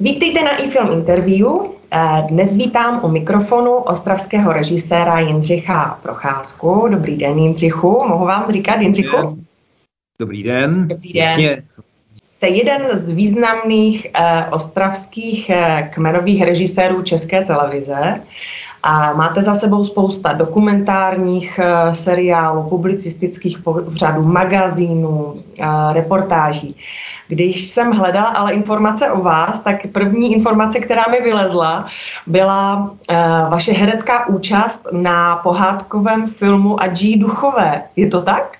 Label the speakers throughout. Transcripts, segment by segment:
Speaker 1: Vítejte na iFilm Interview. Eh, dnes vítám u mikrofonu ostravského režiséra Jindřicha Procházku. Dobrý den, Jindřichu. Mohu vám říkat, Jindřichu?
Speaker 2: Dobrý den.
Speaker 1: Dobrý den. Jasně. Jste jeden z významných eh, ostravských eh, kmenových režisérů České televize. A máte za sebou spousta dokumentárních uh, seriálů, publicistických pořadů, magazínů, uh, reportáží. Když jsem hledala ale informace o vás, tak první informace, která mi vylezla, byla uh, vaše herecká účast na pohádkovém filmu Adží Duchové. Je to tak?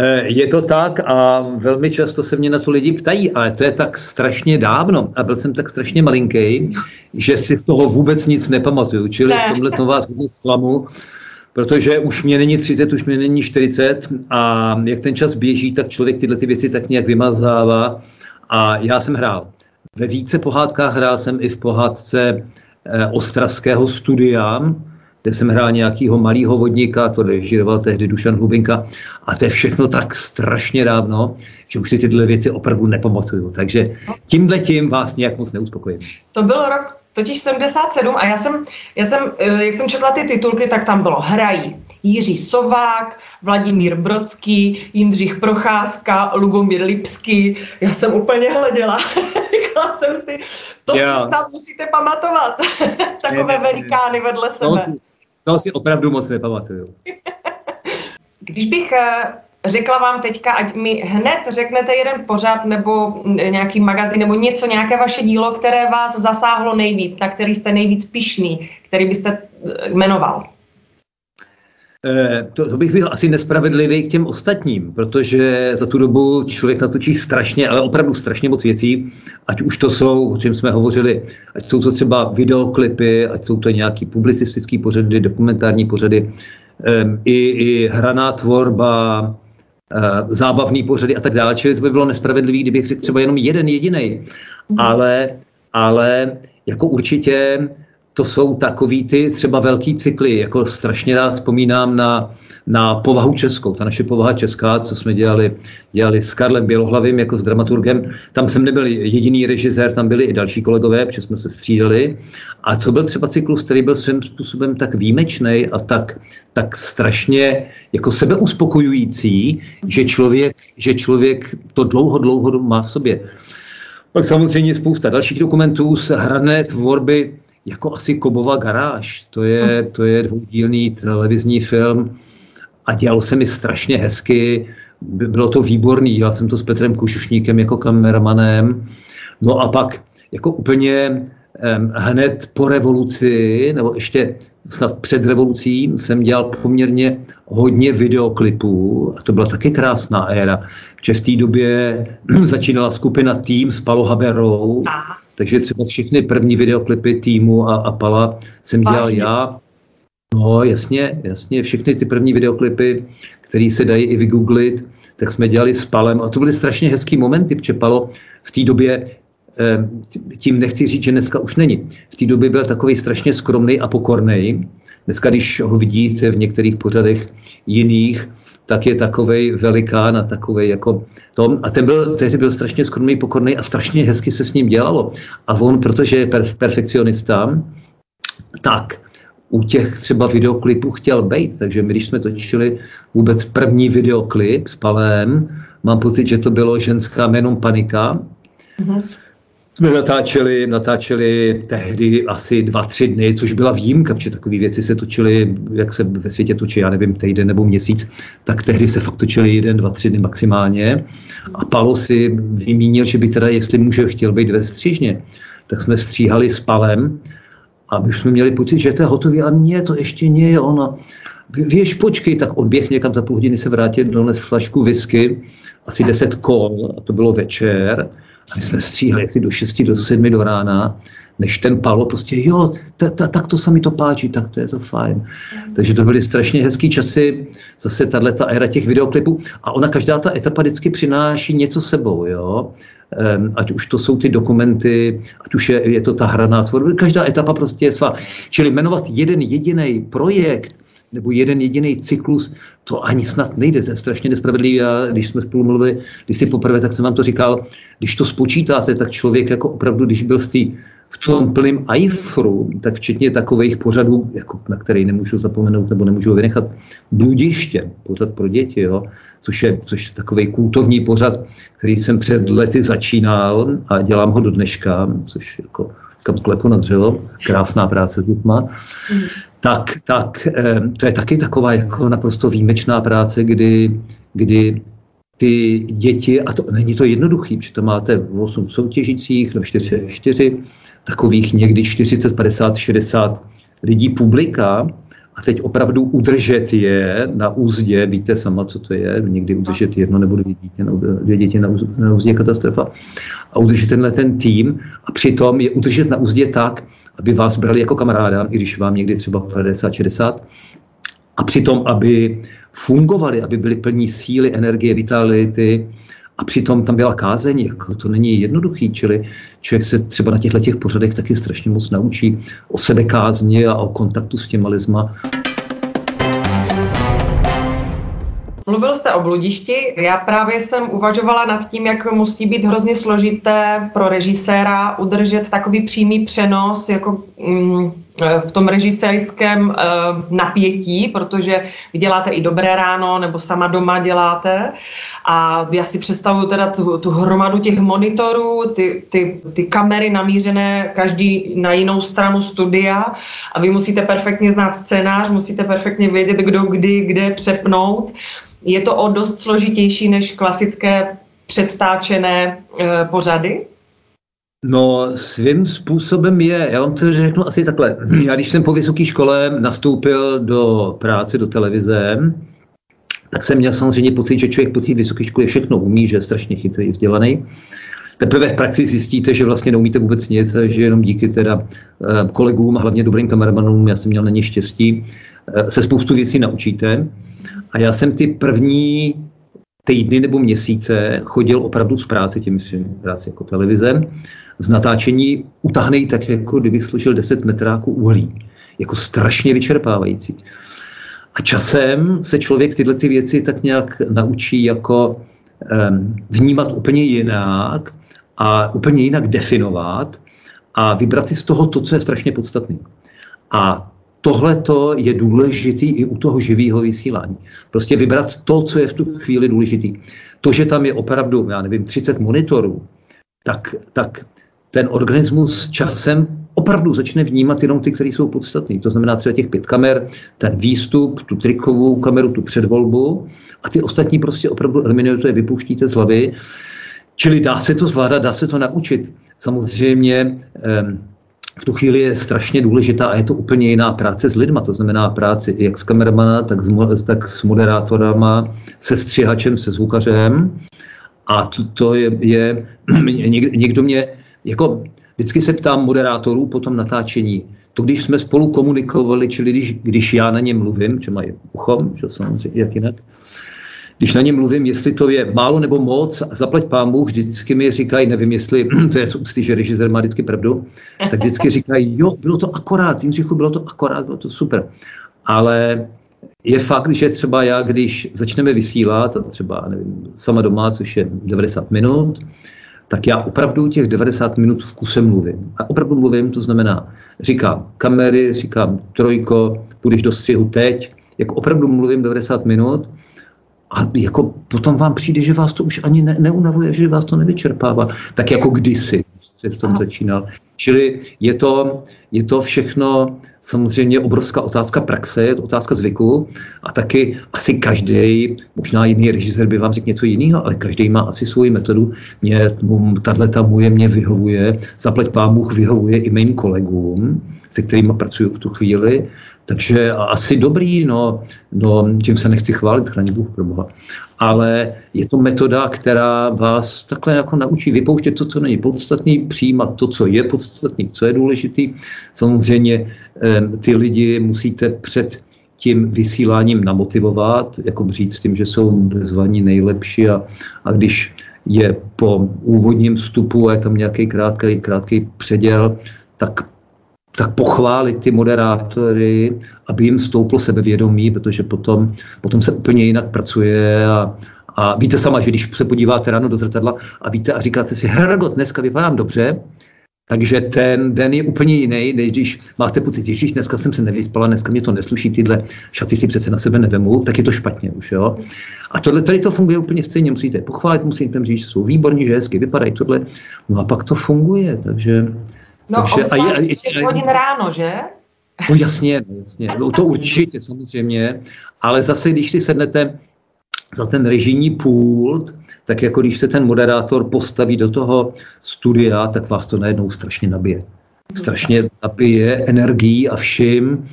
Speaker 2: Eh, je to tak a velmi často se mě na to lidi ptají, ale to je tak strašně dávno a byl jsem tak strašně malinký, že si z toho vůbec nic nepamatuju. Čili ne. v tomhle to vás vůbec zklamu, protože už mě není 30, už mě není 40 a jak ten čas běží, tak člověk tyhle ty věci tak nějak vymazává a já jsem hrál. Ve více pohádkách hrál jsem i v pohádce eh, Ostravského studia, kde jsem hrál nějakého malého vodníka, to režíroval tehdy Dušan Hlubinka. A to je všechno tak strašně dávno, že už si tyhle věci opravdu nepamatuju. Takže tímhle tím vás nějak moc neuspokojím.
Speaker 1: To byl rok totiž 77 a já jsem, já jsem, eh, jak jsem četla ty titulky, tak tam bylo Hrají Jiří Sovák, Vladimír Brodský, Jindřich Procházka, Lubomír Lipský. Já jsem úplně hleděla. Říkala jsem si, to yeah. si snad musíte pamatovat. Takové velikány vedle sebe. No,
Speaker 2: toho si opravdu moc nepamatuju.
Speaker 1: Když bych eh, řekla vám teďka, ať mi hned řeknete jeden pořad nebo nějaký magazín nebo něco, nějaké vaše dílo, které vás zasáhlo nejvíc, na který jste nejvíc pišný, který byste eh, jmenoval.
Speaker 2: Eh, to, to bych byl asi nespravedlivý k těm ostatním, protože za tu dobu člověk natočí strašně, ale opravdu strašně moc věcí, ať už to jsou, o čem jsme hovořili, ať jsou to třeba videoklipy, ať jsou to nějaký publicistický pořady, dokumentární pořady, i, i hraná tvorba, eh, zábavný pořady a tak dále. Čili to by bylo nespravedlivý, kdybych řekl třeba jenom jeden jediný. Ale, ale jako určitě to jsou takový ty třeba velký cykly, jako strašně rád vzpomínám na, na povahu českou, ta naše povaha česká, co jsme dělali, dělali s Karlem Bělohlavým jako s dramaturgem. Tam jsem nebyl jediný režisér, tam byli i další kolegové, protože jsme se střídali. A to byl třeba cyklus, který byl svým způsobem tak výjimečný a tak, tak strašně jako sebeuspokojující, že člověk, že člověk to dlouho, dlouho má v sobě. Pak samozřejmě spousta dalších dokumentů z hrané tvorby, jako asi Kobova garáž. To je, to je dvoudílný televizní film a dělalo se mi strašně hezky. Bylo to výborný, dělal jsem to s Petrem Kušušníkem jako kameramanem. No a pak jako úplně hned po revoluci, nebo ještě snad před revolucí, jsem dělal poměrně hodně videoklipů a to byla taky krásná éra. Že v té době začínala skupina Tým s Palo Haberou. Aha takže třeba všechny první videoklipy týmu a, a Pala jsem dělal já. No jasně, jasně, všechny ty první videoklipy, které se dají i vygooglit, tak jsme dělali s Palem a to byly strašně hezký momenty, protože Palo v té době eh, tím nechci říct, že dneska už není. V té době byl takový strašně skromný a pokorný. Dneska, když ho vidíte v některých pořadech jiných, tak je takový velikán a takový jako tom. A ten byl, tehdy byl strašně skromný, pokorný a strašně hezky se s ním dělalo. A on, protože je per, perfekcionista, tak u těch třeba videoklipů chtěl být. Takže my, když jsme točili vůbec první videoklip s Palem, mám pocit, že to bylo ženská jménem Panika. Mm-hmm jsme natáčeli, natáčeli tehdy asi dva, tři dny, což byla výjimka, protože takové věci se točily, jak se ve světě točí, já nevím, týden nebo měsíc, tak tehdy se fakt točili jeden, dva, tři dny maximálně. A Palo si vymínil, že by teda, jestli může, chtěl být ve střížně, tak jsme stříhali s Palem a už jsme měli pocit, že to je hotový a ne, to ještě nie je ono. Víš, počkej, tak odběh někam za půl hodiny se vrátil, dones flašku whisky, asi 10 kol, a to bylo večer. A my jsme stříhali asi do 6, do 7 do rána, než ten palo prostě, jo, ta, ta, tak to se mi to páčí, tak to je to fajn. Mm. Takže to byly strašně hezký časy, zase tahle ta éra těch videoklipů. A ona, každá ta etapa vždycky přináší něco sebou, jo. Um, ať už to jsou ty dokumenty, ať už je, je to ta hraná tvorba, každá etapa prostě je svá. Čili jmenovat jeden jediný projekt, nebo jeden jediný cyklus, to ani snad nejde, to je strašně nespravedlivý. Já, když jsme spolu mluvili, když si poprvé, tak jsem vám to říkal, když to spočítáte, tak člověk jako opravdu, když byl v té v tom plném iFru, tak včetně takových pořadů, jako, na který nemůžu zapomenout nebo nemůžu vynechat, Bludiště, pořad pro děti, jo, což, je, což je takový kultovní pořad, který jsem před lety začínal a dělám ho do dneška, což jako kam klepu na dřevo, krásná práce mm. Tak, tak to je taky taková jako naprosto výjimečná práce, kdy, kdy ty děti, a to není to jednoduchý, že to máte 8 soutěžících, nebo 4, 4 takových někdy 40, 50, 60 lidí publika a teď opravdu udržet je na úzdě, víte sama, co to je, někdy udržet jedno nebo dvě, dítě, dvě děti na, úzdě, na úzdě katastrofa. A udržet tenhle ten tým a přitom je udržet na úzdě tak, aby vás brali jako kamaráda, i když vám někdy třeba 50, 60 a přitom, aby fungovali, aby byli plní síly, energie, vitality, a přitom tam byla kázeň, jako to není jednoduchý, čili člověk se třeba na těchto těch pořadech taky strašně moc naučí o sebe kázni a o kontaktu s těma lidma.
Speaker 1: Mluvil jste o bludišti. Já právě jsem uvažovala nad tím, jak musí být hrozně složité pro režiséra udržet takový přímý přenos jako mm, v tom režisérském uh, napětí, protože vy děláte i dobré ráno, nebo sama doma děláte. A já si představuju teda tu, tu hromadu těch monitorů, ty, ty, ty kamery namířené každý na jinou stranu studia a vy musíte perfektně znát scénář, musíte perfektně vědět, kdo kdy, kde přepnout. Je to o dost složitější než klasické předtáčené uh, pořady?
Speaker 2: No, svým způsobem je. Já vám to řeknu asi takhle. Já když jsem po vysoké škole nastoupil do práce, do televize, tak jsem měl samozřejmě pocit, že člověk po té vysoké škole všechno umí, že je strašně chytrý, vzdělaný. Teprve v praxi zjistíte, že vlastně neumíte vůbec nic, že jenom díky teda eh, kolegům, hlavně dobrým kameramanům, já jsem měl na ně štěstí, eh, se spoustu věcí naučíte. A já jsem ty první týdny nebo měsíce chodil opravdu z práce, tím myslím práci jako televize, z natáčení utahnej tak, jako kdybych složil 10 metráků uhlí. Jako strašně vyčerpávající. A časem se člověk tyhle ty věci tak nějak naučí jako um, vnímat úplně jinak a úplně jinak definovat a vybrat si z toho to, co je strašně podstatné. A tohle je důležitý i u toho živého vysílání. Prostě vybrat to, co je v tu chvíli důležitý. To, že tam je opravdu, já nevím, 30 monitorů, tak, tak ten organismus časem opravdu začne vnímat jenom ty, které jsou podstatné. To znamená třeba těch pět kamer, ten výstup, tu trikovou kameru, tu předvolbu a ty ostatní prostě opravdu eliminujete, vypouštíte z hlavy. Čili dá se to zvládat, dá se to naučit. Samozřejmě v tu chvíli je strašně důležitá a je to úplně jiná práce s lidma, to znamená práci jak s kameramana, tak s, tak s moderátorama, se střihačem, se zvukařem. A to, to je, je někdo mě jako vždycky se ptám moderátorů po tom natáčení, to když jsme spolu komunikovali, čili když, když já na ně mluvím, že mají uchom, že samozřejmě jak jinak, když na ně mluvím, jestli to je málo nebo moc, zaplať pán Bůh, vždycky mi říkají, nevím, jestli to je z úcty, že režisér má vždycky pravdu, tak vždycky říkají, jo, bylo to akorát, Jindřichu, bylo to akorát, bylo to super. Ale je fakt, že třeba já, když začneme vysílat, třeba nevím, sama doma, což je 90 minut, tak já opravdu těch 90 minut v kuse mluvím. A opravdu mluvím, to znamená, říkám kamery, říkám trojko, půjdeš do střihu teď, jako opravdu mluvím 90 minut a jako potom vám přijde, že vás to už ani ne, neunavuje, že vás to nevyčerpává. Tak jako kdysi jste v tom začínal. Čili je to, je to všechno samozřejmě obrovská otázka praxe, otázka zvyku a taky asi každý, možná jiný režisér by vám řekl něco jiného, ale každý má asi svoji metodu. Mě, tahle ta moje mě vyhovuje, zapleť pán Bůh vyhovuje i mým kolegům, se kterými pracuju v tu chvíli takže asi dobrý, no, no tím se nechci chválit, chraň Bůh pro Boha. Ale je to metoda, která vás takhle jako naučí vypouštět to, co není podstatný, přijímat to, co je podstatný, co je důležitý. Samozřejmě ty lidi musíte před tím vysíláním namotivovat, jako říct tím, že jsou bezvaní nejlepší a, a když je po úvodním vstupu a je tam nějaký krátký, krátký předěl, tak tak pochválit ty moderátory, aby jim stouplo sebevědomí, protože potom, potom se úplně jinak pracuje a, a víte sama, že když se podíváte ráno do zrcadla a víte a říkáte si, Hergot, dneska vypadám dobře, takže ten den je úplně jiný, než když máte pocit, že dneska jsem se nevyspala, dneska mě to nesluší, tyhle šaty si přece na sebe nevemu, tak je to špatně už, jo. A tohle, tady to funguje úplně stejně, musíte pochválit, musíte říct, že jsou výborní, že hezky vypadají tohle, no a pak to funguje, takže...
Speaker 1: No, takže, a je, a, 6 hodin ráno, že?
Speaker 2: No jasně, jasně, no, to určitě samozřejmě, ale zase, když si sednete za ten režijní pult, tak jako když se ten moderátor postaví do toho studia, tak vás to najednou strašně nabije. Strašně nabije energií a vším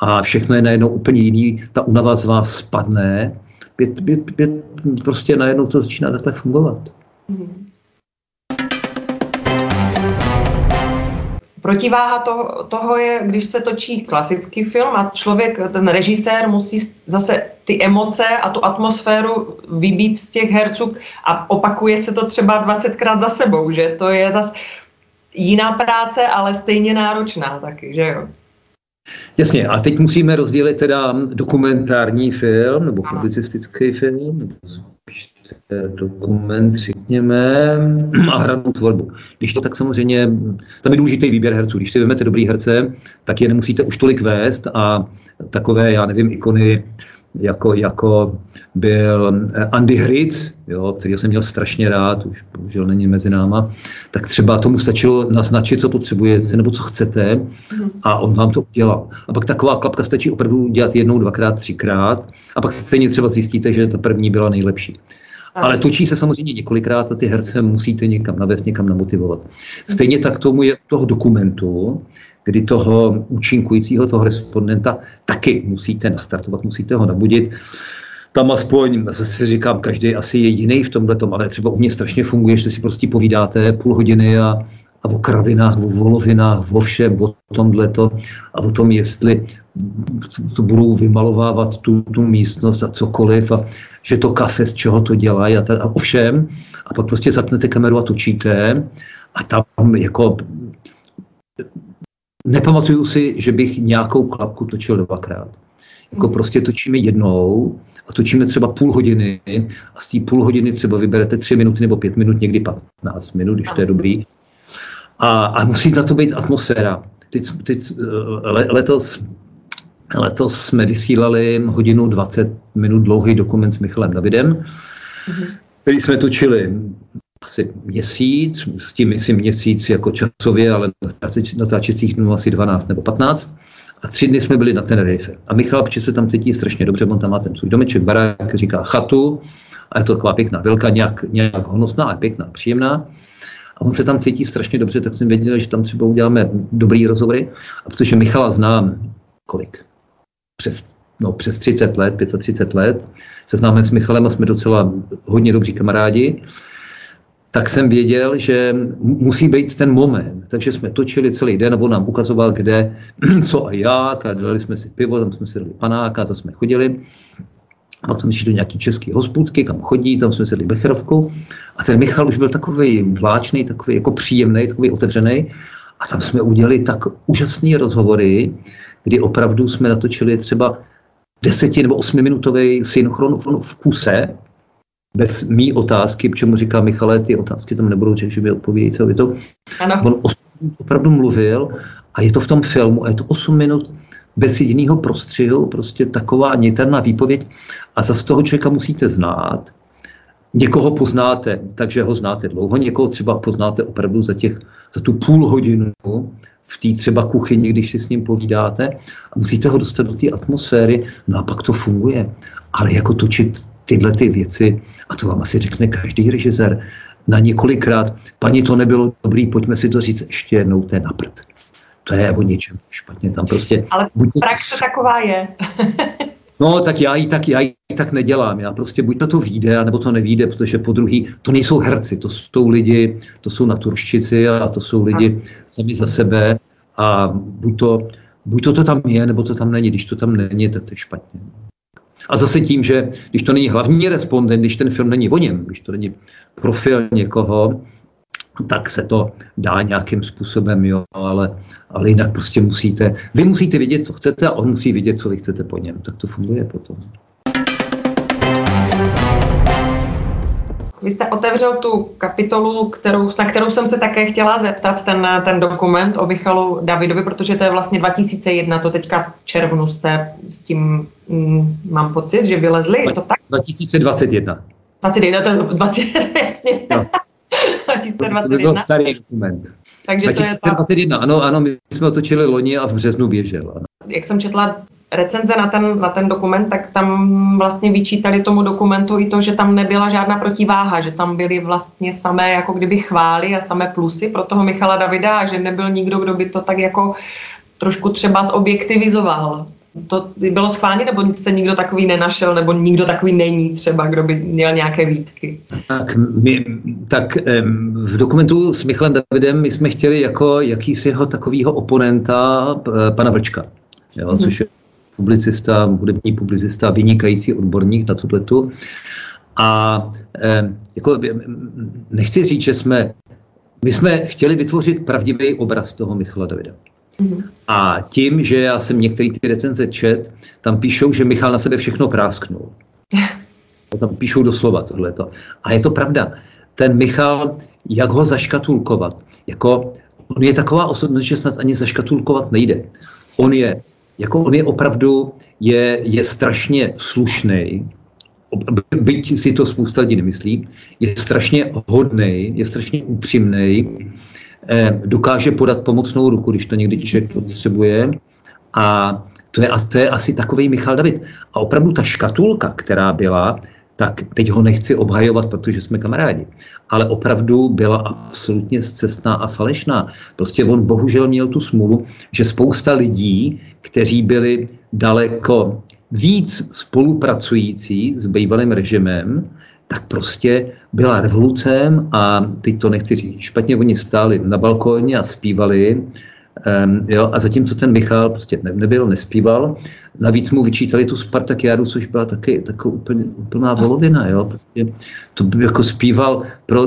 Speaker 2: a všechno je najednou úplně jiný, ta únava z vás spadne, je, je, je, prostě najednou to začíná takhle fungovat. Mm.
Speaker 1: Protiváha toho, toho je, když se točí klasický film a člověk, ten režisér musí zase ty emoce a tu atmosféru vybít z těch herců a opakuje se to třeba 20krát za sebou, že to je zase jiná práce, ale stejně náročná taky, že jo?
Speaker 2: Jasně, a teď musíme rozdělit teda dokumentární film nebo publicistický film, nebo dokument, řekněme, a hranou tvorbu. Když to tak samozřejmě, tam je důležitý výběr herců. Když si vezmete dobrý herce, tak je nemusíte už tolik vést a takové, já nevím, ikony, jako, jako byl Andy Hritz, jo, který jsem měl strašně rád, už bohužel není mezi náma, tak třeba tomu stačilo naznačit, co potřebujete nebo co chcete mhm. a on vám to udělal. A pak taková klapka stačí opravdu dělat jednou, dvakrát, třikrát a pak stejně třeba zjistíte, že ta první byla nejlepší. Ale točí se samozřejmě několikrát a ty herce musíte někam navést, někam namotivovat. Stejně tak tomu je toho dokumentu, kdy toho účinkujícího, toho respondenta taky musíte nastartovat, musíte ho nabudit. Tam aspoň, zase říkám, každý asi je jiný v tomhle, ale třeba u mě strašně funguje, že si prostě povídáte půl hodiny a, a o kravinách, o volovinách, o všem, o tomhle a o tom, jestli to budou vymalovávat tu, tu místnost a cokoliv a že to kafe, z čeho to dělají a, tak, a ovšem. A pak prostě zapnete kameru a točíte a tam jako nepamatuju si, že bych nějakou klapku točil dvakrát. Jako hmm. prostě točíme jednou a točíme třeba půl hodiny a z té půl hodiny třeba vyberete tři minuty nebo pět minut, někdy 15 minut, když to je dobrý. A, a musí na to být atmosféra. Teď, teď, letos Letos jsme vysílali hodinu 20 minut dlouhý dokument s Michalem Davidem, mm-hmm. který jsme točili asi měsíc, s tím myslím měsíc jako časově, ale natáčecích dnů asi 12 nebo 15. A tři dny jsme byli na Tenerife. A Michal Pči se tam cítí strašně dobře, on tam má ten svůj domeček, barák, říká chatu, a je to taková pěkná vilka, nějak, nějak honosná, ale pěkná, příjemná. A on se tam cítí strašně dobře, tak jsem věděl, že tam třeba uděláme dobrý rozhovory. A protože Michala znám kolik? přes, no, přes 30 let, 35 let, se známe s Michalem a jsme docela hodně dobří kamarádi, tak jsem věděl, že musí být ten moment. Takže jsme točili celý den, nebo nám ukazoval, kde, co a jak, a dali jsme si pivo, tam jsme si dali panáka, tam jsme chodili. A pak jsme šli do nějaký české hospůdky, kam chodí, tam jsme sedli becherovku. A ten Michal už byl takový vláčný, takový jako příjemný, takový otevřený. A tam jsme udělali tak úžasné rozhovory, kdy opravdu jsme natočili třeba deseti nebo osmiminutový synchron v kuse, bez mý otázky, čemu říká Michale, ty otázky tam nebudou, že by odpovědět, co je to. Ano. On opravdu mluvil a je to v tom filmu a je to 8 minut bez jediného prostřihu, prostě taková niterná výpověď a za toho člověka musíte znát. Někoho poznáte, takže ho znáte dlouho, někoho třeba poznáte opravdu za, těch, za tu půl hodinu, v té třeba kuchyni, když si s ním povídáte a musíte ho dostat do té atmosféry, no a pak to funguje. Ale jako točit tyhle ty věci, a to vám asi řekne každý režisér, na několikrát, paní, to nebylo dobrý, pojďme si to říct ještě jednou, to je na prd. To je o něčem špatně, tam prostě...
Speaker 1: Ale praxe taková je.
Speaker 2: No, tak já ji tak, já ji tak nedělám. Já prostě buď to to vyjde, anebo to nevíde, protože po druhý, to nejsou herci, to jsou lidi, to jsou naturščici a to jsou lidi sami za sebe a buď to, buď to, to tam je, nebo to tam není. Když to tam není, tak to je špatně. A zase tím, že když to není hlavní respondent, když ten film není o něm, když to není profil někoho, tak se to dá nějakým způsobem, jo, ale, ale jinak prostě musíte, vy musíte vědět, co chcete a on musí vědět, co vy chcete po něm. Tak to funguje potom.
Speaker 1: Vy jste otevřel tu kapitolu, kterou, na kterou jsem se také chtěla zeptat, ten, ten dokument o Michalu Davidovi, protože to je vlastně 2001, to teďka v červnu jste s tím, mm, mám pocit, že vylezli, je to tak?
Speaker 2: 2021. 21,
Speaker 1: to je 20, jasně. No.
Speaker 2: 2021. To by byl starý dokument. Takže 2021, to je ta... ano, ano, my jsme otočili loni a v březnu běžel. Ano.
Speaker 1: Jak jsem četla recenze na ten, na ten dokument, tak tam vlastně vyčítali tomu dokumentu i to, že tam nebyla žádná protiváha, že tam byly vlastně samé jako kdyby chvály a samé plusy pro toho Michala Davida a že nebyl nikdo, kdo by to tak jako trošku třeba zobjektivizoval. To bylo schválně, nebo se nikdo takový nenašel, nebo nikdo takový není třeba, kdo by měl nějaké výtky?
Speaker 2: Tak, my, tak v dokumentu s Michalem Davidem my jsme chtěli jako jakýsi jeho takového oponenta pana Vlčka, jo, mm-hmm. což je publicista, hudební publicista, vynikající odborník na tuto. A eh, jako, nechci říct, že jsme, my jsme chtěli vytvořit pravdivý obraz toho Michala Davida. A tím, že já jsem některý ty recenze čet, tam píšou, že Michal na sebe všechno prásknul. tam píšou doslova tohleto. A je to pravda. Ten Michal, jak ho zaškatulkovat? Jako, on je taková osobnost, že snad ani zaškatulkovat nejde. On je jako on je opravdu, je, je strašně slušný, byť si to spousta lidí nemyslí, je strašně hodný, je strašně upřímný, dokáže podat pomocnou ruku, když to někdy člověk potřebuje. A to je, to je asi takový Michal David. A opravdu ta škatulka, která byla, tak teď ho nechci obhajovat, protože jsme kamarádi, ale opravdu byla absolutně zcestná a falešná. Prostě on bohužel měl tu smůlu, že spousta lidí, kteří byli daleko víc spolupracující s bývalým režimem, tak prostě byla revolucem a teď to nechci říct špatně, oni stáli na balkóně a zpívali Um, jo, a zatímco ten Michal prostě ne, nebyl, nespíval, navíc mu vyčítali tu Spartakiádu, což byla taky taková úplně, úplná volovina, jo, prostě to by jako zpíval pro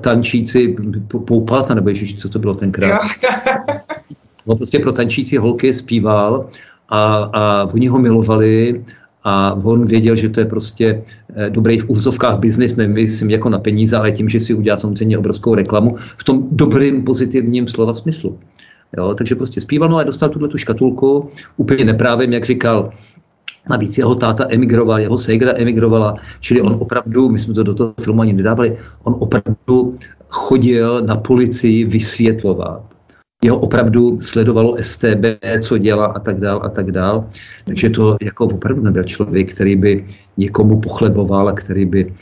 Speaker 2: tančíci Poupata, nebo ježiš, co to bylo tenkrát. No, prostě pro tančící holky zpíval a, a oni ho milovali a on věděl, že to je prostě eh, dobrý v úzovkách biznis, nemyslím jako na peníze, ale tím, že si udělá samozřejmě obrovskou reklamu v tom dobrým, pozitivním slova smyslu. Jo, takže prostě zpíval, no a dostal tuhle tu škatulku úplně neprávem, jak říkal, Navíc jeho táta emigroval, jeho ségra emigrovala, čili on opravdu, my jsme to do toho filmu ani nedávali, on opravdu chodil na policii vysvětlovat. Jeho opravdu sledovalo STB, co dělá a tak dál a tak dál. Takže to jako opravdu nebyl člověk, který by někomu pochleboval a který by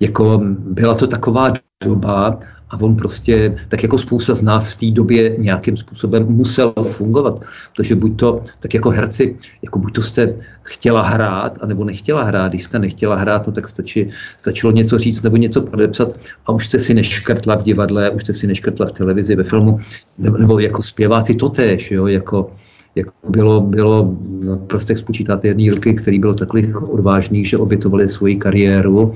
Speaker 2: jako byla to taková doba, a on prostě, tak jako spousta z nás v té době nějakým způsobem musel fungovat. Protože buď to, tak jako herci, jako buď to jste chtěla hrát, anebo nechtěla hrát. Když jste nechtěla hrát, no tak stačí, stačilo něco říct nebo něco podepsat a už jste si neškrtla v divadle, už jste si neškrtla v televizi, ve filmu, nebo, nebo jako zpěváci to tež, jo, jako jako bylo, bylo no, prostě spočítat jedné ruky, který byl takový odvážný, že obětovali svoji kariéru.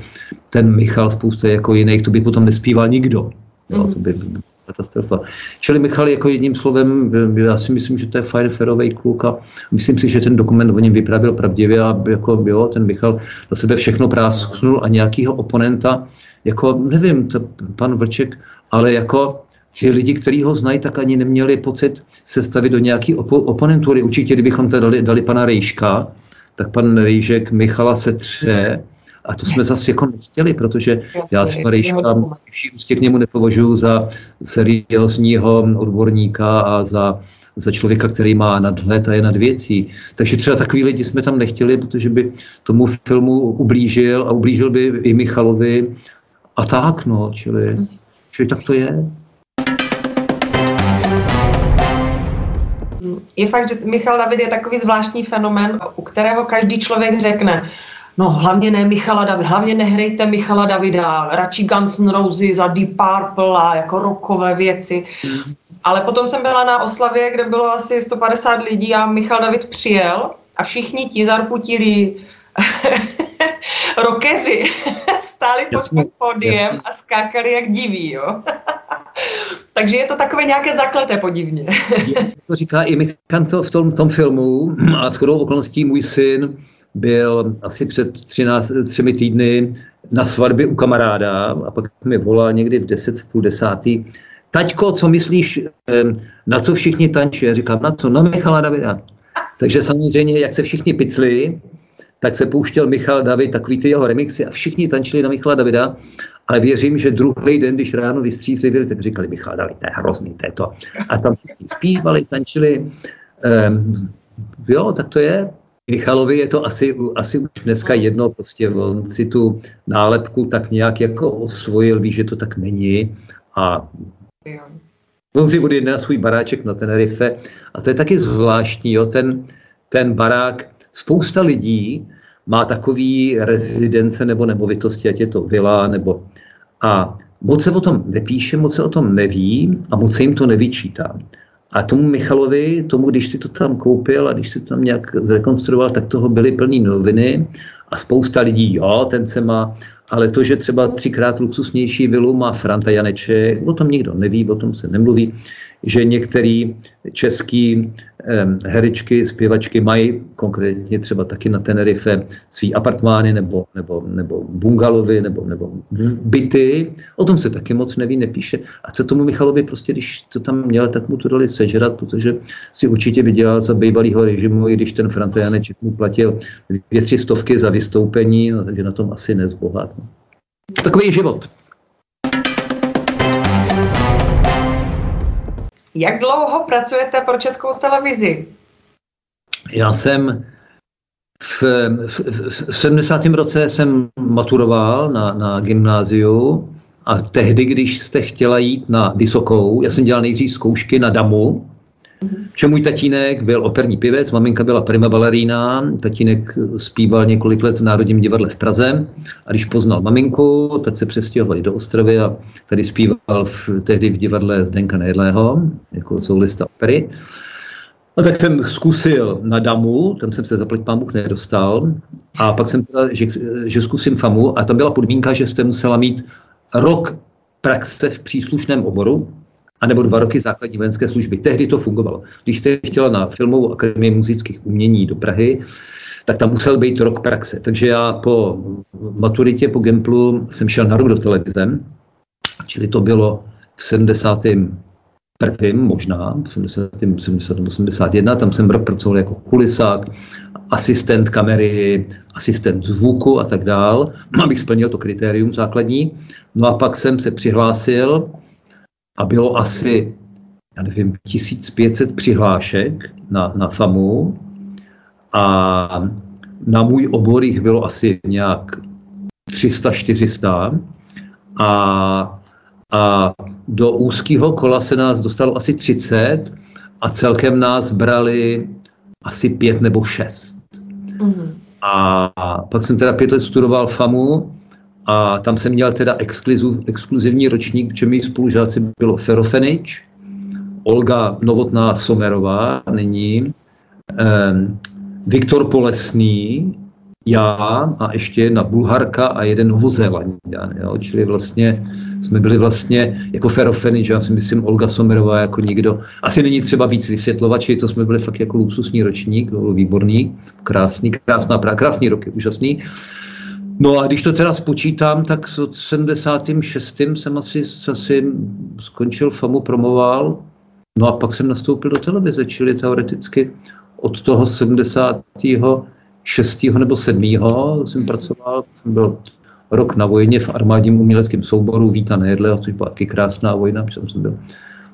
Speaker 2: Ten Michal spousta jako jiných, to by potom nespíval nikdo. Jo, to by byla katastrofa. Čili Michal jako jedním slovem, já si myslím, že to je fajn, ferový kluk a myslím si, že ten dokument o něm vyprávěl pravdivě a jako jo, ten Michal na sebe všechno prásknul a nějakýho oponenta, jako nevím, to pan Vlček, ale jako ti lidi, kteří ho znají, tak ani neměli pocit se stavit do nějaké opo- oponentury. Určitě, kdybychom tady dali, dali pana Rejška, tak pan Rejžek Michala se tře, a to jsme zase jako nechtěli, protože Jasně, já třeba Rejška vší ústě k němu nepovažuji za seriózního odborníka a za, za člověka, který má nadhled a je nad věcí. Takže třeba takový lidi jsme tam nechtěli, protože by tomu filmu ublížil a ublížil by i Michalovi a tak, no, čili, čili tak to je.
Speaker 1: Je fakt, že Michal David je takový zvláštní fenomen, u kterého každý člověk řekne, no hlavně ne Michala Davida, hlavně nehrejte Michala Davida, radši Guns N' Roses a Deep Purple a jako rockové věci. Mm. Ale potom jsem byla na oslavě, kde bylo asi 150 lidí a Michal David přijel a všichni ti zarputili rokeři stáli pod tím podiem a skákali jak diví, jo. Takže je to takové nějaké zakleté podivně.
Speaker 2: to říká i Michan v tom, tom filmu a shodou okolností můj syn byl asi před 13, třemi týdny na svatbě u kamaráda a pak mi volal někdy v 10, v půl desátý. Taťko, co myslíš, na co všichni tančí? Já říkám, na co? Na Michala Davida. Takže samozřejmě, jak se všichni picli, tak se pouštěl Michal David, takový ty jeho remixy a všichni tančili na Michala Davida, ale věřím, že druhý den, když ráno vystřízli, tak říkali Michal David, to je hrozný, to je to. A tam všichni zpívali, tančili. Um, jo, tak to je. Michalovi je to asi, asi už dneska jedno, prostě on si tu nálepku tak nějak jako osvojil, ví, že to tak není a on si odjedná svůj baráček na Tenerife a to je taky zvláštní, jo, ten, ten barák, spousta lidí má takový rezidence nebo nemovitosti, ať je to vila nebo a moc se o tom nepíše, moc se o tom neví a moc se jim to nevyčítá. A tomu Michalovi, tomu, když si to tam koupil a když si to tam nějak zrekonstruoval, tak toho byly plný noviny a spousta lidí, jo, ten se má, ale to, že třeba třikrát luxusnější vilu má Franta Janeček, o tom nikdo neví, o tom se nemluví že některé české herečky, zpěvačky mají konkrétně třeba taky na Tenerife svý apartmány nebo, nebo, nebo bungalovy nebo, nebo byty. O tom se taky moc neví, nepíše. A co tomu Michalovi prostě, když to tam měl, tak mu to dali sežrat, protože si určitě vydělal za bývalého režimu, i když ten Franta Janeček mu platil dvě, tři stovky za vystoupení, no, takže na tom asi nezbohat. Takový je život.
Speaker 1: Jak dlouho pracujete pro českou televizi?
Speaker 2: Já jsem v, v, v 70. roce jsem maturoval na, na gymnáziu a tehdy, když jste chtěla jít na vysokou, já jsem dělal nejdřív zkoušky na DAMu, že můj tatínek byl operní pěvec, maminka byla prima balerína, tatínek zpíval několik let v Národním divadle v Praze a když poznal maminku, tak se přestěhovali do Ostravy a tady zpíval v, tehdy v divadle Zdenka Nejedlého, jako soulista opery. No tak jsem zkusil na damu, tam jsem se zaplať pámu nedostal a pak jsem teda, že, že zkusím famu a tam byla podmínka, že jste musela mít rok praxe v příslušném oboru, anebo dva roky základní vojenské služby. Tehdy to fungovalo. Když jste chtěla na Filmovou akademii muzických umění do Prahy, tak tam musel být rok praxe. Takže já po maturitě, po Gemplu jsem šel na rok do televize, čili to bylo v 70. prvním možná, v 70. 70. 81, tam jsem rok pracoval jako kulisák, asistent kamery, asistent zvuku a tak dál, abych splnil to kritérium základní. No a pak jsem se přihlásil a bylo asi, já nevím, 1500 přihlášek na, na FAMu a na můj obor jich bylo asi nějak 300-400 a, a do úzkého kola se nás dostalo asi 30 a celkem nás brali asi pět nebo šest. Mm-hmm. A pak jsem teda pět let studoval FAMu a tam jsem měl teda exkluziv, exkluzivní ročník, že mých spolužáci bylo Ferofenič, Olga Novotná Somerová, nyní, eh, Viktor Polesný, já a ještě jedna Bulharka a jeden Novozélandian. Jo? Čili vlastně jsme byli vlastně jako Ferofenič, já si myslím Olga Somerová jako nikdo. Asi není třeba víc vysvětlovat, čili to jsme byli fakt jako luxusní ročník, to byl výborný, krásný, krásná, krásný roky, úžasný. No a když to teda spočítám, tak s 76. jsem asi, asi skončil FAMu, promoval, no a pak jsem nastoupil do televize, čili teoreticky od toho 76. nebo 7. jsem pracoval, jsem byl rok na vojně v armádním uměleckém souboru Víta Nejedle, což byla taky krásná vojna, protože jsem byl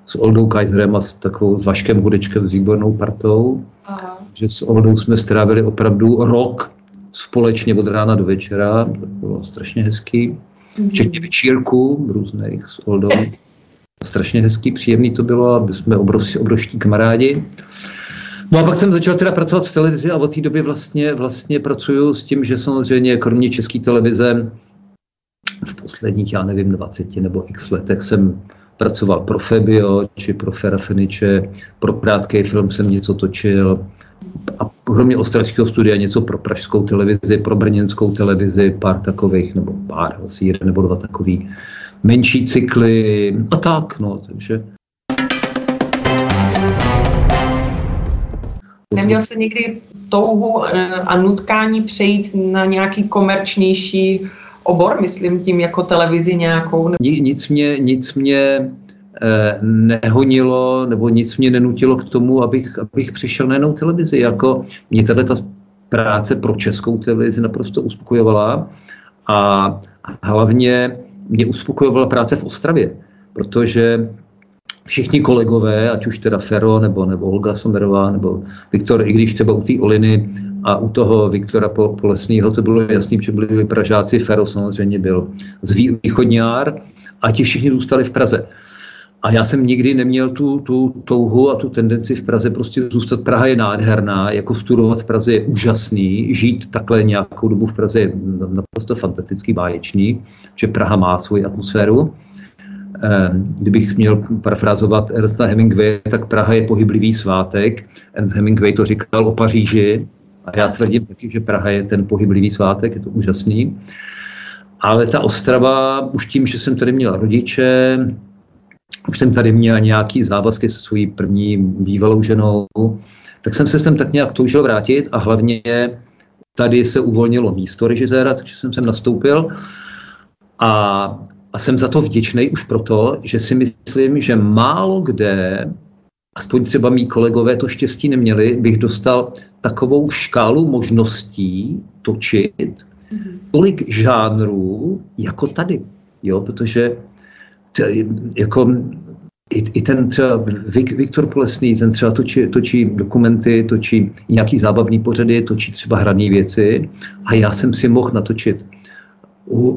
Speaker 2: s Oldou Kaiserem a s takovou s Vaškem Hudečkem, s výbornou partou. Aha. Že s Oldou jsme strávili opravdu rok společně od rána do večera. To bylo strašně hezký. Mhm. Včetně večírků různých s Oldou. Strašně hezký, příjemný to bylo, aby jsme obrovští, obrovští kamarádi. No a pak jsem začal teda pracovat v televizi a od té doby vlastně, vlastně pracuju s tím, že samozřejmě kromě české televize v posledních, já nevím, 20 nebo x letech jsem pracoval pro Febio, či pro Ferafiniče, pro krátký film jsem něco točil, a kromě ostravského studia něco pro pražskou televizi, pro brněnskou televizi, pár takových, nebo pár, asi jeden nebo dva takový. menší cykly a tak, no, takže
Speaker 1: Neměl jste někdy touhu eh, a nutkání přejít na nějaký komerčnější obor, myslím tím jako televizi nějakou?
Speaker 2: Nic mě, nic mě nehonilo nebo nic mě nenutilo k tomu, abych, abych přišel na jinou televizi. Jako mě tato ta práce pro českou televizi naprosto uspokojovala a hlavně mě uspokojovala práce v Ostravě, protože všichni kolegové, ať už teda Fero, nebo, nebo Olga Somerová, nebo Viktor, i když třeba u té Oliny a u toho Viktora Polesného to bylo jasný, že byli Pražáci, Fero samozřejmě byl z východňár a ti všichni zůstali v Praze. A já jsem nikdy neměl tu, tu touhu a tu tendenci v Praze prostě zůstat. Praha je nádherná, jako studovat v Praze je úžasný, žít takhle nějakou dobu v Praze je naprosto fantastický, báječný, že Praha má svoji atmosféru. Ehm, kdybych měl parafrázovat Ernsta Hemingway, tak Praha je pohyblivý svátek. Ernst Hemingway to říkal o Paříži a já tvrdím taky, že Praha je ten pohyblivý svátek, je to úžasný. Ale ta Ostrava, už tím, že jsem tady měl rodiče, už jsem tady měl nějaký závazky se svojí první bývalou ženou, tak jsem se sem tak nějak toužil vrátit a hlavně tady se uvolnilo místo režiséra, takže jsem sem nastoupil a a jsem za to vděčný už proto, že si myslím, že málo kde, aspoň třeba mý kolegové to štěstí neměli, bych dostal takovou škálu možností točit, mm-hmm. tolik žánrů jako tady. Jo, protože jako i, i ten třeba Viktor Polesný, ten třeba točí, točí dokumenty, točí nějaký zábavný pořady, točí třeba hrané věci a já jsem si mohl natočit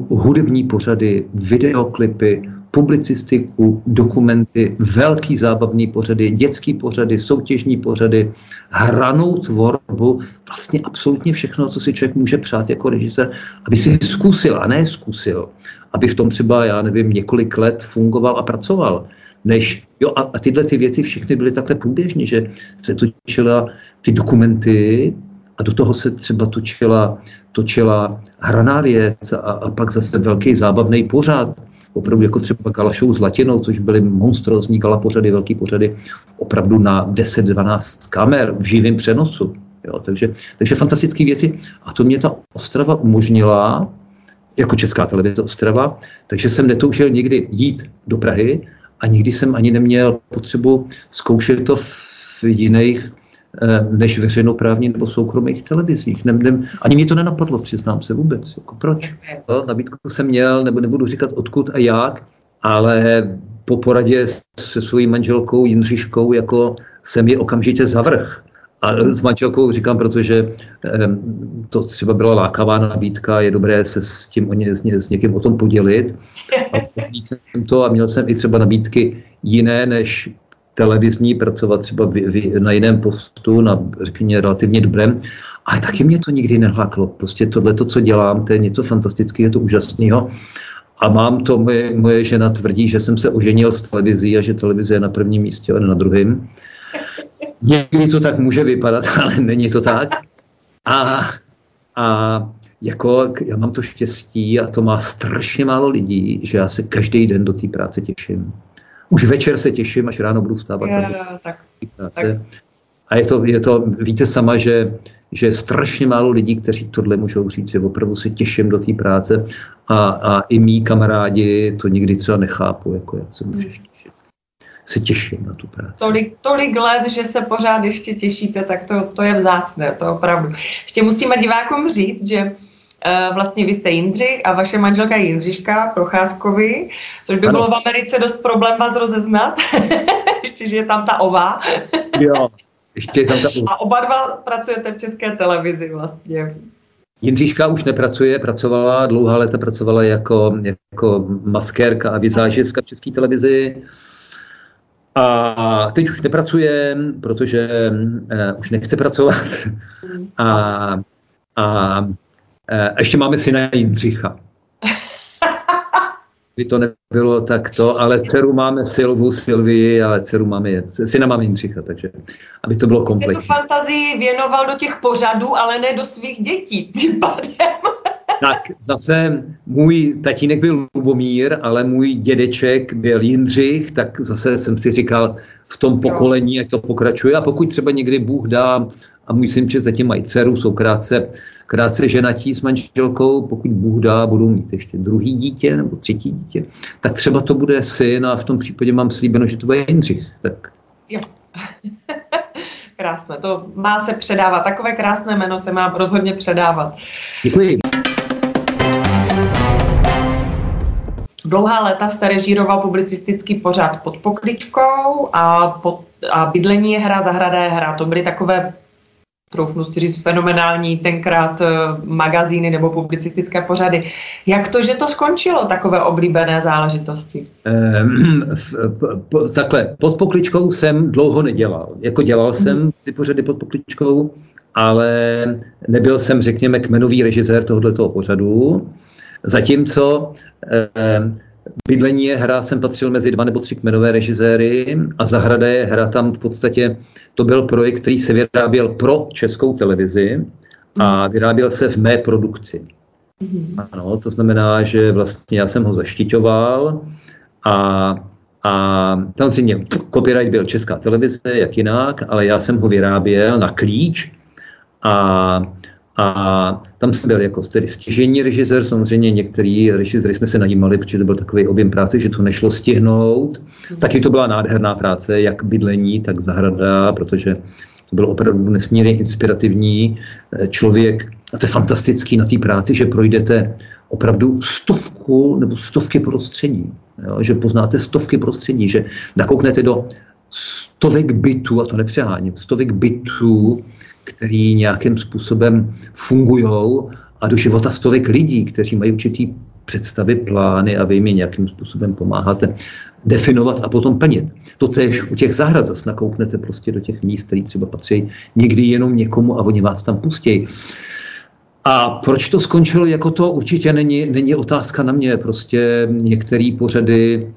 Speaker 2: hudební pořady, videoklipy, publicistiku, dokumenty, velký zábavní pořady, dětský pořady, soutěžní pořady, hranou tvorbu, vlastně absolutně všechno, co si člověk může přát jako režisér, aby si zkusil a ne zkusil, aby v tom třeba, já nevím, několik let fungoval a pracoval. Než, jo, a, a tyhle ty věci všechny byly takhle průběžně, že se točila ty dokumenty a do toho se třeba točila točila hraná věc a, a pak zase velký zábavný pořad, opravdu jako třeba Kalašou s Latinou, což byly monstrózní gala pořady, velký pořady, opravdu na 10-12 kamer v živém přenosu. Jo, takže, takže fantastické věci. A to mě ta Ostrava umožnila, jako česká televize Ostrava, takže jsem netoužil nikdy jít do Prahy a nikdy jsem ani neměl potřebu zkoušet to v jiných než veřejnoprávní nebo soukromých televizích. Ne, ne, ani mě to nenapadlo, přiznám se vůbec. Jako proč? No, nabídku jsem měl, nebo nebudu říkat odkud a jak, ale po poradě se svojí manželkou Jindřiškou jako jsem je okamžitě zavrh. A s manželkou říkám, protože to třeba byla lákavá nabídka, je dobré se s tím s, ně, s někým o tom podělit. A jsem to a měl jsem i třeba nabídky jiné, než televizní, pracovat třeba v, v, na jiném postu, na řekněme relativně dobrém, ale taky mě to nikdy nehlaklo. Prostě tohle, to, co dělám, to je něco fantastického, je to úžasného. A mám to, moje, moje žena tvrdí, že jsem se oženil s televizí a že televize je na prvním místě ne na druhém. Někdy to tak může vypadat, ale není to tak. A, a jako já mám to štěstí a to má strašně málo lidí, že já se každý den do té práce těším. Už večer se těším, až ráno budu vstávat.
Speaker 1: Je, tak, tak.
Speaker 2: A je to, je to, víte sama, že, že je strašně málo lidí, kteří tohle můžou říct, že opravdu se těším do té práce a, a i mý kamarádi to nikdy třeba nechápu, jako jak se můžeš hmm. těšit. Se těším na tu práci.
Speaker 1: Tolik, tolik let, že se pořád ještě těšíte, tak to, to je vzácné, to opravdu. Ještě musíme divákům říct, že vlastně vy jste Jindřich a vaše manželka je Jindřiška Procházkovi, což by ano. bylo v Americe dost problém vás rozeznat, ještě, že je tam ta ova.
Speaker 2: jo, ještě je tam ta
Speaker 1: ova. A oba dva pracujete v české televizi vlastně.
Speaker 2: Jindřiška už nepracuje, pracovala, dlouhá léta pracovala jako, jako maskérka a vizážistka v české televizi. A teď už nepracuje, protože uh, už nechce pracovat. Hmm. A, a Eh, ještě máme syna Jindřicha. By to nebylo takto, ale dceru máme Silvu, Silvii, ale dceru máme, syna máme Jindřicha, takže aby to bylo komplexní.
Speaker 1: Jste tu fantazii věnoval do těch pořadů, ale ne do svých dětí tím pádem.
Speaker 2: tak zase můj tatínek byl Lubomír, ale můj dědeček byl Jindřich, tak zase jsem si říkal, v tom pokolení, jak to pokračuje. A pokud třeba někdy Bůh dá, a můj syn, že zatím mají dceru, jsou krátce, krátce ženatí s manželkou, pokud Bůh dá, budou mít ještě druhý dítě nebo třetí dítě, tak třeba to bude syn a v tom případě mám slíbeno, že to bude Jindřich. Tak.
Speaker 1: Jo. Krásné, to má se předávat. Takové krásné jméno se má rozhodně předávat.
Speaker 2: Děkuji.
Speaker 1: Dlouhá léta jste režíroval publicistický pořád pod pokličkou a, pod, a bydlení je hra, zahrada je hra. To byly takové troufnu si říct, fenomenální tenkrát eh, magazíny nebo publicistické pořady. Jak to, že to skončilo, takové oblíbené záležitosti? Ehm,
Speaker 2: takhle, pod pokličkou jsem dlouho nedělal. Jako dělal jsem mhm. ty pořady pod pokličkou, ale nebyl jsem, řekněme, kmenový režisér tohoto pořadu. Zatímco eh, Bydlení je hra, jsem patřil mezi dva nebo tři kmenové režiséry a Zahrada je hra, tam v podstatě to byl projekt, který se vyráběl pro českou televizi a vyráběl se v mé produkci. Mhm. Ano, to znamená, že vlastně já jsem ho zaštiťoval a, a samozřejmě copyright byl česká televize, jak jinak, ale já jsem ho vyráběl na klíč a a tam jsem byl jako tedy stěžení režisér, samozřejmě některý režiséry jsme se najímali, protože to byl takový objem práce, že to nešlo stihnout. Taky to byla nádherná práce, jak bydlení, tak zahrada, protože to byl opravdu nesmírně inspirativní eh, člověk. A to je fantastický na té práci, že projdete opravdu stovku nebo stovky prostředí. Jo? Že poznáte stovky prostředí, že nakouknete do stovek bytů, a to nepřeháním, stovek bytů, který nějakým způsobem fungují a do života stovek lidí, kteří mají určitý představy, plány a vy jim nějakým způsobem pomáháte definovat a potom plnit. To tež u těch zahrad zase nakouknete prostě do těch míst, které třeba patří někdy jenom někomu a oni vás tam pustí. A proč to skončilo jako to, určitě není, není otázka na mě. Prostě některé pořady,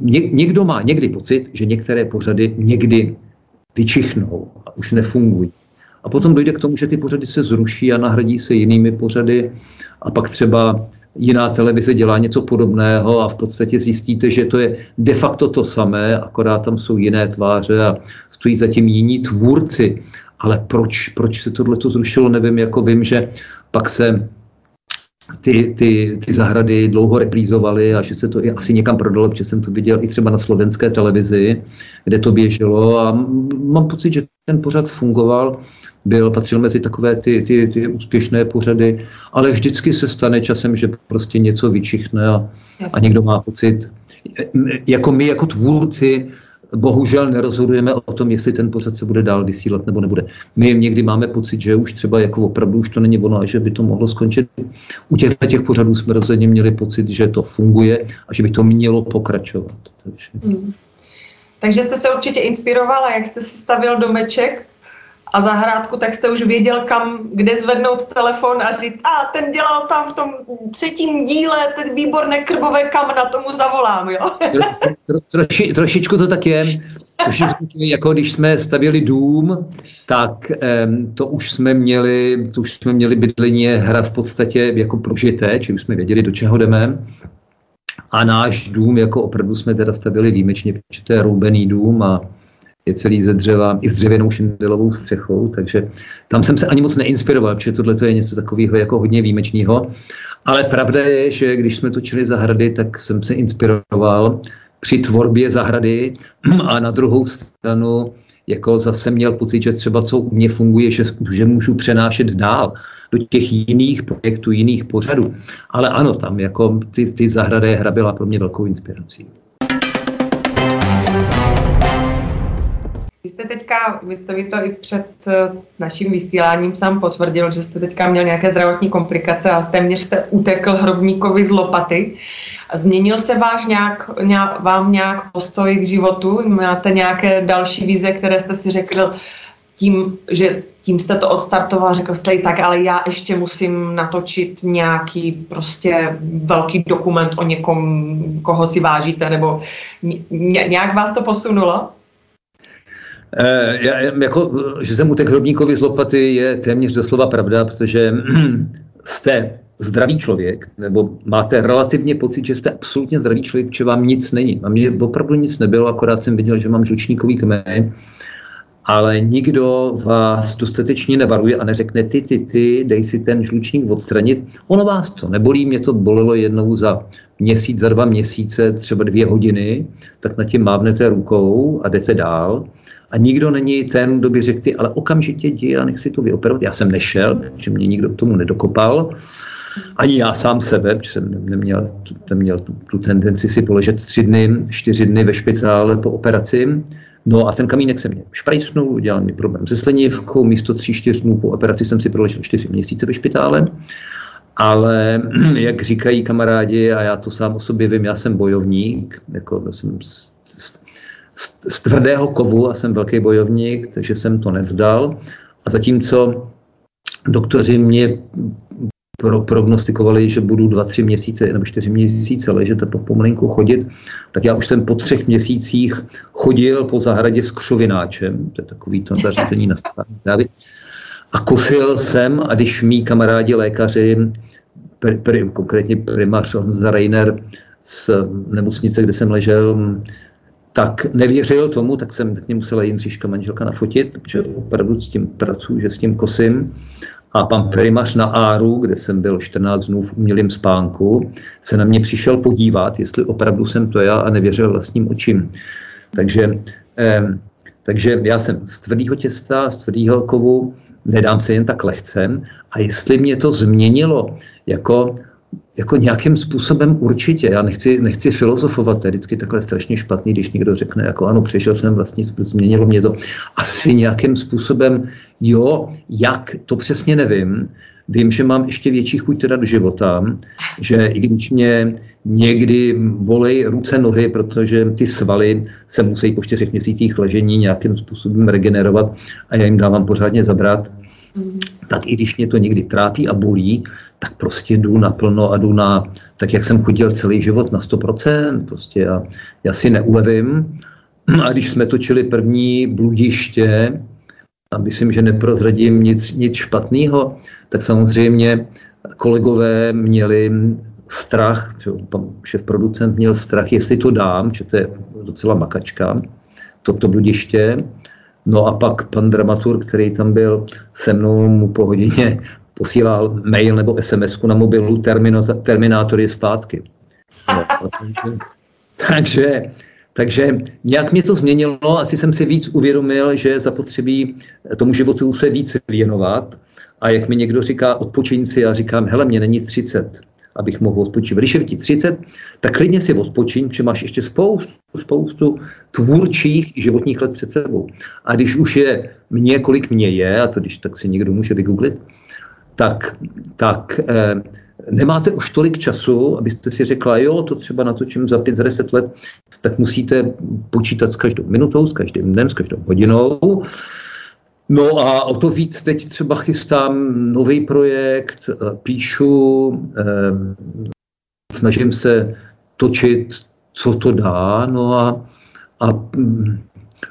Speaker 2: ně, někdo má někdy pocit, že některé pořady někdy vyčichnou a už nefungují. A potom dojde k tomu, že ty pořady se zruší a nahradí se jinými pořady a pak třeba jiná televize dělá něco podobného a v podstatě zjistíte, že to je de facto to samé, akorát tam jsou jiné tváře a stojí zatím jiní tvůrci. Ale proč, proč se tohle to zrušilo, nevím, jako vím, že pak se ty, ty, ty zahrady dlouho reprízovaly a že se to i asi někam prodalo, protože jsem to viděl i třeba na slovenské televizi, kde to běželo a mám pocit, že ten pořad fungoval byl, patřil mezi takové ty, ty, ty úspěšné pořady, ale vždycky se stane časem, že prostě něco vyčichne a, a někdo má pocit, jako my jako tvůrci, bohužel nerozhodujeme o tom, jestli ten pořad se bude dál vysílat nebo nebude. My někdy máme pocit, že už třeba jako opravdu už to není ono a že by to mohlo skončit. U těch, těch pořadů jsme rozhodně měli pocit, že to funguje a že by to mělo pokračovat. Takže. Hmm.
Speaker 1: Takže jste se určitě inspirovala, jak jste si stavil domeček a zahrádku, tak jste už věděl, kam, kde zvednout telefon a říct, a ten dělal tam v tom třetím díle, teď výborné krbové kamna, tomu zavolám, jo? tro,
Speaker 2: tro, troši, trošičku to tak je. Trošičku jako když jsme stavili dům, tak um, to už jsme měli, to už jsme měli bydlení hra v podstatě jako prožité, už jsme věděli, do čeho jdeme. A náš dům, jako opravdu jsme teda stavili výjimečně, protože to je roubený dům a je celý ze dřeva, i s dřevěnou šindelovou střechou, takže tam jsem se ani moc neinspiroval, protože tohle je něco takového jako hodně výjimečného. Ale pravda je, že když jsme točili zahrady, tak jsem se inspiroval při tvorbě zahrady a na druhou stranu jako zase měl pocit, že třeba co u mě funguje, že, že můžu přenášet dál do těch jiných projektů, jiných pořadů. Ale ano, tam jako ty, ty zahrady hra byla pro mě velkou inspirací.
Speaker 1: Vy jste teďka, vy jste to i před eh, naším vysíláním sám potvrdil, že jste teďka měl nějaké zdravotní komplikace a téměř jste utekl hrobníkovi z lopaty. Změnil se váš nějak, nějak, vám nějak postoj k životu? Máte nějaké další vize, které jste si řekl tím, že tím jste to odstartoval, řekl jste i tak, ale já ještě musím natočit nějaký prostě velký dokument o někom, koho si vážíte, nebo nějak vás to posunulo?
Speaker 2: E, já, jako, že jsem utek hrobníkovi z lopaty je téměř doslova pravda, protože jste zdravý člověk, nebo máte relativně pocit, že jste absolutně zdravý člověk, že vám nic není. A mně opravdu nic nebylo, akorát jsem viděl, že mám žlučníkový kmen, ale nikdo vás dostatečně nevaruje a neřekne ty, ty, ty, dej si ten žlučník odstranit. Ono vás to nebolí, mě to bolelo jednou za měsíc, za dva měsíce, třeba dvě hodiny, tak na tím mávnete rukou a jdete dál. A nikdo není ten, kdo by řekl, ty, ale okamžitě jdi a nech si to vyoperovat. Já jsem nešel, že mě nikdo k tomu nedokopal. Ani já sám sebe, protože jsem neměl, neměl tu, tu tendenci si poležet tři dny, čtyři dny ve špitále po operaci. No a ten kamínek se mě šprajsnul, udělal mi problém se slenivkou, místo tří, čtyř dnů po operaci jsem si proležel čtyři měsíce ve špitále. Ale jak říkají kamarádi, a já to sám o sobě vím, já jsem bojovník, jako jsem z, z, tvrdého kovu a jsem velký bojovník, takže jsem to nevzdal. A zatímco doktoři mě pro, prognostikovali, že budu dva, tři měsíce nebo čtyři měsíce ležet a pomalinku chodit, tak já už jsem po třech měsících chodil po zahradě s křovináčem, to je takový to zařízení na stávě, a kusil jsem a když mý kamarádi lékaři, pr, pr, konkrétně primář Honza Reiner z nemocnice, kde jsem ležel, tak nevěřil tomu, tak jsem tak mě musela Jindřiška manželka nafotit, protože opravdu s tím pracuji, že s tím kosím. A pan primař na Áru, kde jsem byl 14 dnů v umělém spánku, se na mě přišel podívat, jestli opravdu jsem to já a nevěřil vlastním očím. Takže, eh, takže já jsem z tvrdého těsta, z tvrdého kovu, nedám se jen tak lehce. A jestli mě to změnilo jako jako nějakým způsobem určitě. Já nechci, nechci filozofovat, to je vždycky takhle strašně špatný, když někdo řekne, jako ano, přešel jsem vlastně, změnilo mě to. Asi nějakým způsobem, jo, jak, to přesně nevím. Vím, že mám ještě větší chuť teda do života, že i když mě někdy bolej ruce, nohy, protože ty svaly se musí po čtyřech měsících ležení nějakým způsobem regenerovat a já jim dávám pořádně zabrat, tak i když mě to někdy trápí a bolí, tak prostě jdu naplno a jdu na, tak jak jsem chodil celý život na 100%, prostě já, já si neulevím. A když jsme točili první bludiště, a myslím, že neprozradím nic, nic špatného, tak samozřejmě kolegové měli strach, pan šéf producent měl strach, jestli to dám, že to je docela makačka, toto bludiště. No a pak pan dramaturg, který tam byl se mnou, mu po hodině posílal mail nebo SMS na mobilu Terminátor je zpátky. No, takže, takže nějak mě to změnilo, asi jsem si víc uvědomil, že zapotřebí tomu životu se víc věnovat. A jak mi někdo říká odpočiň si, já říkám, hele, mě není 30, abych mohl odpočívat. Když je ti 30, tak klidně si odpočiň, protože máš ještě spoustu, spoustu tvůrčích životních let před sebou. A když už je mě, kolik mě je, a to když tak si někdo může vygooglit, tak, tak eh, nemáte už tolik času, abyste si řekla, jo, to třeba natočím za 5, za 10 let, tak musíte počítat s každou minutou, s každým dnem, s každou hodinou. No a o to víc teď třeba chystám nový projekt, eh, píšu, eh, snažím se točit, co to dá, no a, a mm,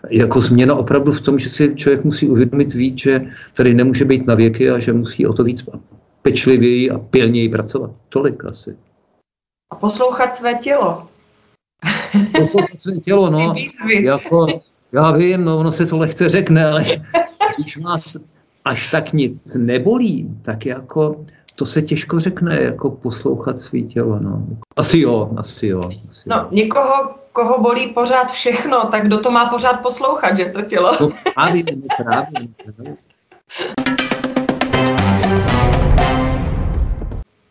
Speaker 2: jako změna opravdu v tom, že si člověk musí uvědomit víc, že tady nemůže být na věky a že musí o to víc pečlivěji a pilněji pracovat. Tolik asi.
Speaker 1: A poslouchat své tělo.
Speaker 2: Poslouchat své tělo, no. Jako, já vím, no ono se to lehce řekne, ale když vás až tak nic nebolí, tak jako to se těžko řekne, jako poslouchat svý tělo. No. Asi jo, asi jo. Asi
Speaker 1: no, jo. někoho, koho bolí pořád všechno, tak kdo to má pořád poslouchat, že to tělo?
Speaker 2: No, právě, právě.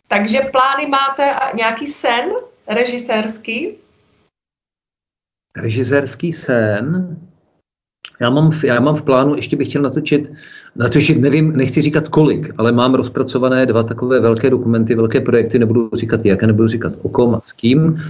Speaker 1: Takže plány máte nějaký sen režisérský?
Speaker 2: Režisérský sen? Já mám, já mám v plánu, ještě bych chtěl natočit, natočit, nevím, nechci říkat kolik, ale mám rozpracované dva takové velké dokumenty, velké projekty, nebudu říkat jak, nebudu říkat o kom a s kým.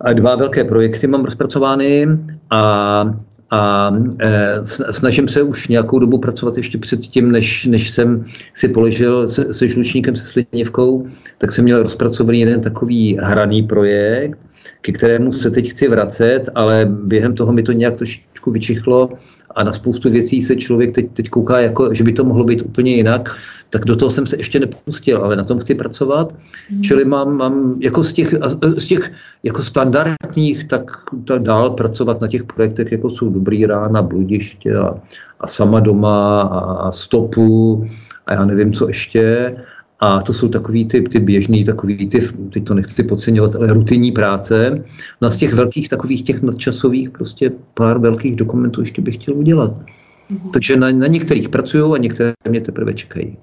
Speaker 2: A dva velké projekty mám rozpracovány a, a e, snažím se už nějakou dobu pracovat ještě předtím, než, než jsem si položil se, se žlučníkem, se Slitněvkou, tak jsem měl rozpracovaný jeden takový hraný projekt, ke kterému se teď chci vracet, ale během toho mi to nějak trošičku vyčichlo a na spoustu věcí se člověk teď, teď kouká, jako, že by to mohlo být úplně jinak, tak do toho jsem se ještě nepustil, ale na tom chci pracovat. Hmm. Čili mám, mám jako z těch, z těch jako standardních, tak, tak dál pracovat na těch projektech, jako jsou Dobrý rána, Bludiště a, a Sama doma a, a Stopu a já nevím, co ještě. A to jsou takový ty, ty běžný, takový ty, teď to nechci podceňovat, ale rutinní práce. No a z těch velkých takových těch nadčasových prostě pár velkých dokumentů ještě bych chtěl udělat. Mm-hmm. Takže na, na některých pracuju a některé mě teprve čekají.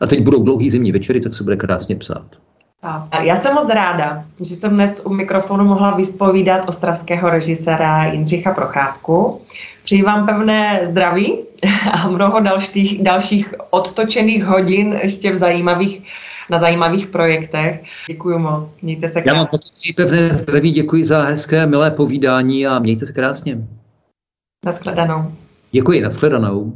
Speaker 2: A teď budou dlouhý zimní večery, tak se bude krásně psát.
Speaker 1: A já jsem moc ráda, že jsem dnes u mikrofonu mohla vyspovídat ostravského režiséra Jindřicha Procházku. Přeji vám pevné zdraví a mnoho dalších, dalších odtočených hodin ještě v zajímavých, na zajímavých projektech. Děkuji moc, mějte se krásně.
Speaker 2: Já vám pevné zdraví, děkuji za hezké, milé povídání a mějte se krásně.
Speaker 1: Naschledanou.
Speaker 2: Děkuji, naschledanou.